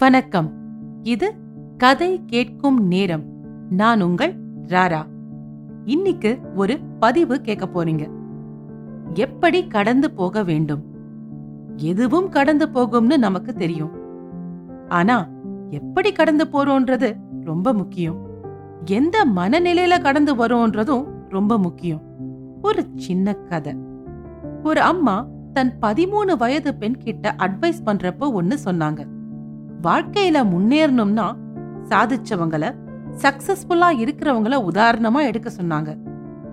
வணக்கம். இது கதை கேட்கும் நேரம். நான் உங்கள் ராரா. இன்னைக்கு ஒரு பதிவு கேட்க போறீங்க. எப்படி கடந்து போக வேண்டும்? எதுவும் கடந்து போகும்னு நமக்கு தெரியும். ஆனா எப்படி கடந்து போறோன்றது ரொம்ப முக்கியம். எந்த மனநிலையில கடந்து வரோன்றதும் ரொம்ப முக்கியம். ஒரு சின்ன கதை. ஒரு அம்மா தன் பதிமூணு வயது பெண் கிட்ட அட்வைஸ் பண்றப்போ ஒன்னு சொன்னாங்க. வாழ்க்கையில முன்னேறணும்னா சாதிச்சவங்கள சக்சஸ்ஃபுல்லா இருக்கிறவங்கள உதாரணமா எடுக்க சொன்னாங்க.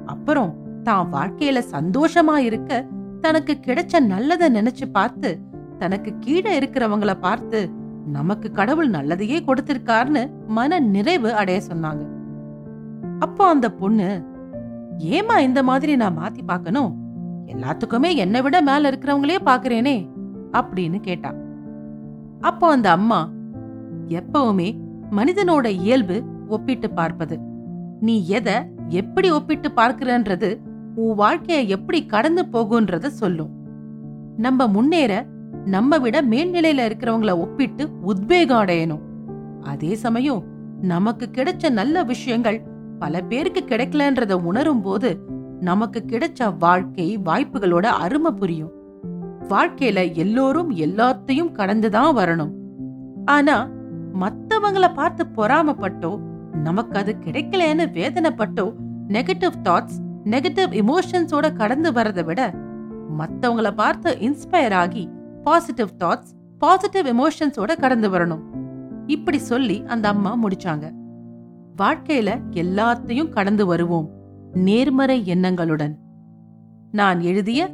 அப்புறம் தான் வாழ்க்கையில சந்தோஷமா இருக்க தனக்கு கிடைச்ச நல்லத நினைச்சு பார்த்து தனக்கு கீழே இருக்கிறவங்கள பார்த்து நமக்கு கடவுள் நல்லதையே கொடுத்திருக்காருன்னு மன நிறைவு அடைய சொன்னாங்க. அப்போ அந்த பொண்ணு ஏமா இந்த மாதிரி நான் மாத்தி பார்க்கணும்? எல்லாத்துக்குமே என்னை விட மேல இருக்கிறவங்களே பாக்குறேனே அப்படின்னு கேட்டான் அப்போ அந்த அம்மா எப்பவுமே மனிதனோட இயல்பு ஒப்பிட்டு பார்ப்பது. நீ எதை எப்படி ஒப்பிட்டு பார்க்கிறன்றது உன் வாழ்க்கைய எப்படி கடந்து போகுன்றத சொல்லும். நம்ம முன்னேற நம்ம விட மேல்நிலையில இருக்கிறவங்கள ஒப்பிட்டு உத்வேகம் அடையணும். அதே சமயம் நமக்கு கிடைச்ச நல்ல விஷயங்கள் பல பேருக்கு கிடைக்கலன்றத உணரும் போது நமக்கு கிடைச்ச வாழ்க்கை வாய்ப்புகளோட அருமை புரியும். வாழ்க்கையில எல்லோரும் எல்லாத்தையும் கடந்துதான் வரணும். ஆனா மத்தவங்கள பார்த்து பொறாமப்பட்டோ நமக்கு அது கிடைக்கலன்னு வேதனைப்பட்டோ நெகட்டிவ் தாட்ஸ் நெகட்டிவ் இமோஷன்ஸோட கடந்து வரதை விட மத்தவங்கள பார்த்து இன்ஸ்பயர் ஆகி பாசிட்டிவ் தாட்ஸ் பாசிட்டிவ் எமோஷன்ஸோட கடந்து வரணும். இப்படி சொல்லி அந்த அம்மா முடிச்சாங்க. வாழ்க்கையில எல்லாத்தையும் கடந்து வருவோம் நேர்மறை எண்ணங்களுடன். நான் எழுதிய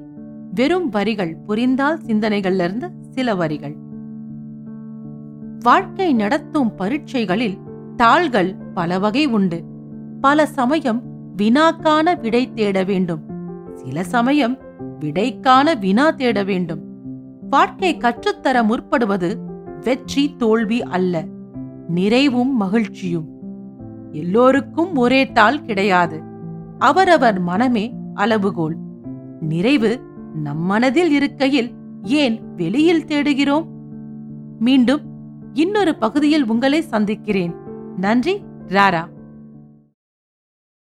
வெறும் வரிகள் புரிந்தால் சிந்தனைகள்ல இருந்து சில வரிகள். வாழ்க்கை நடத்தும் பரீட்சைகளில் தாள்கள் பல வகை உண்டு. பல சமயம் வினாக்கான விடை தேட வேண்டும். சில சமயம் விடைக்கான வினா தேட வேண்டும். வாழ்க்கை கற்றுத்தர முற்படுவது வெற்றி தோல்வி அல்ல நிறைவும் மகிழ்ச்சியும். எல்லோருக்கும் ஒரே தாள் கிடையாது. அவரவர் மனமே அளவுகோல். நிறைவு நம் மனதில் இருக்கையில் ஏன் வெளியில் தேடுகிறோம்? மீண்டும் இன்னொரு பகுதியில் உங்களை சந்திக்கிறேன். நன்றி ராரா.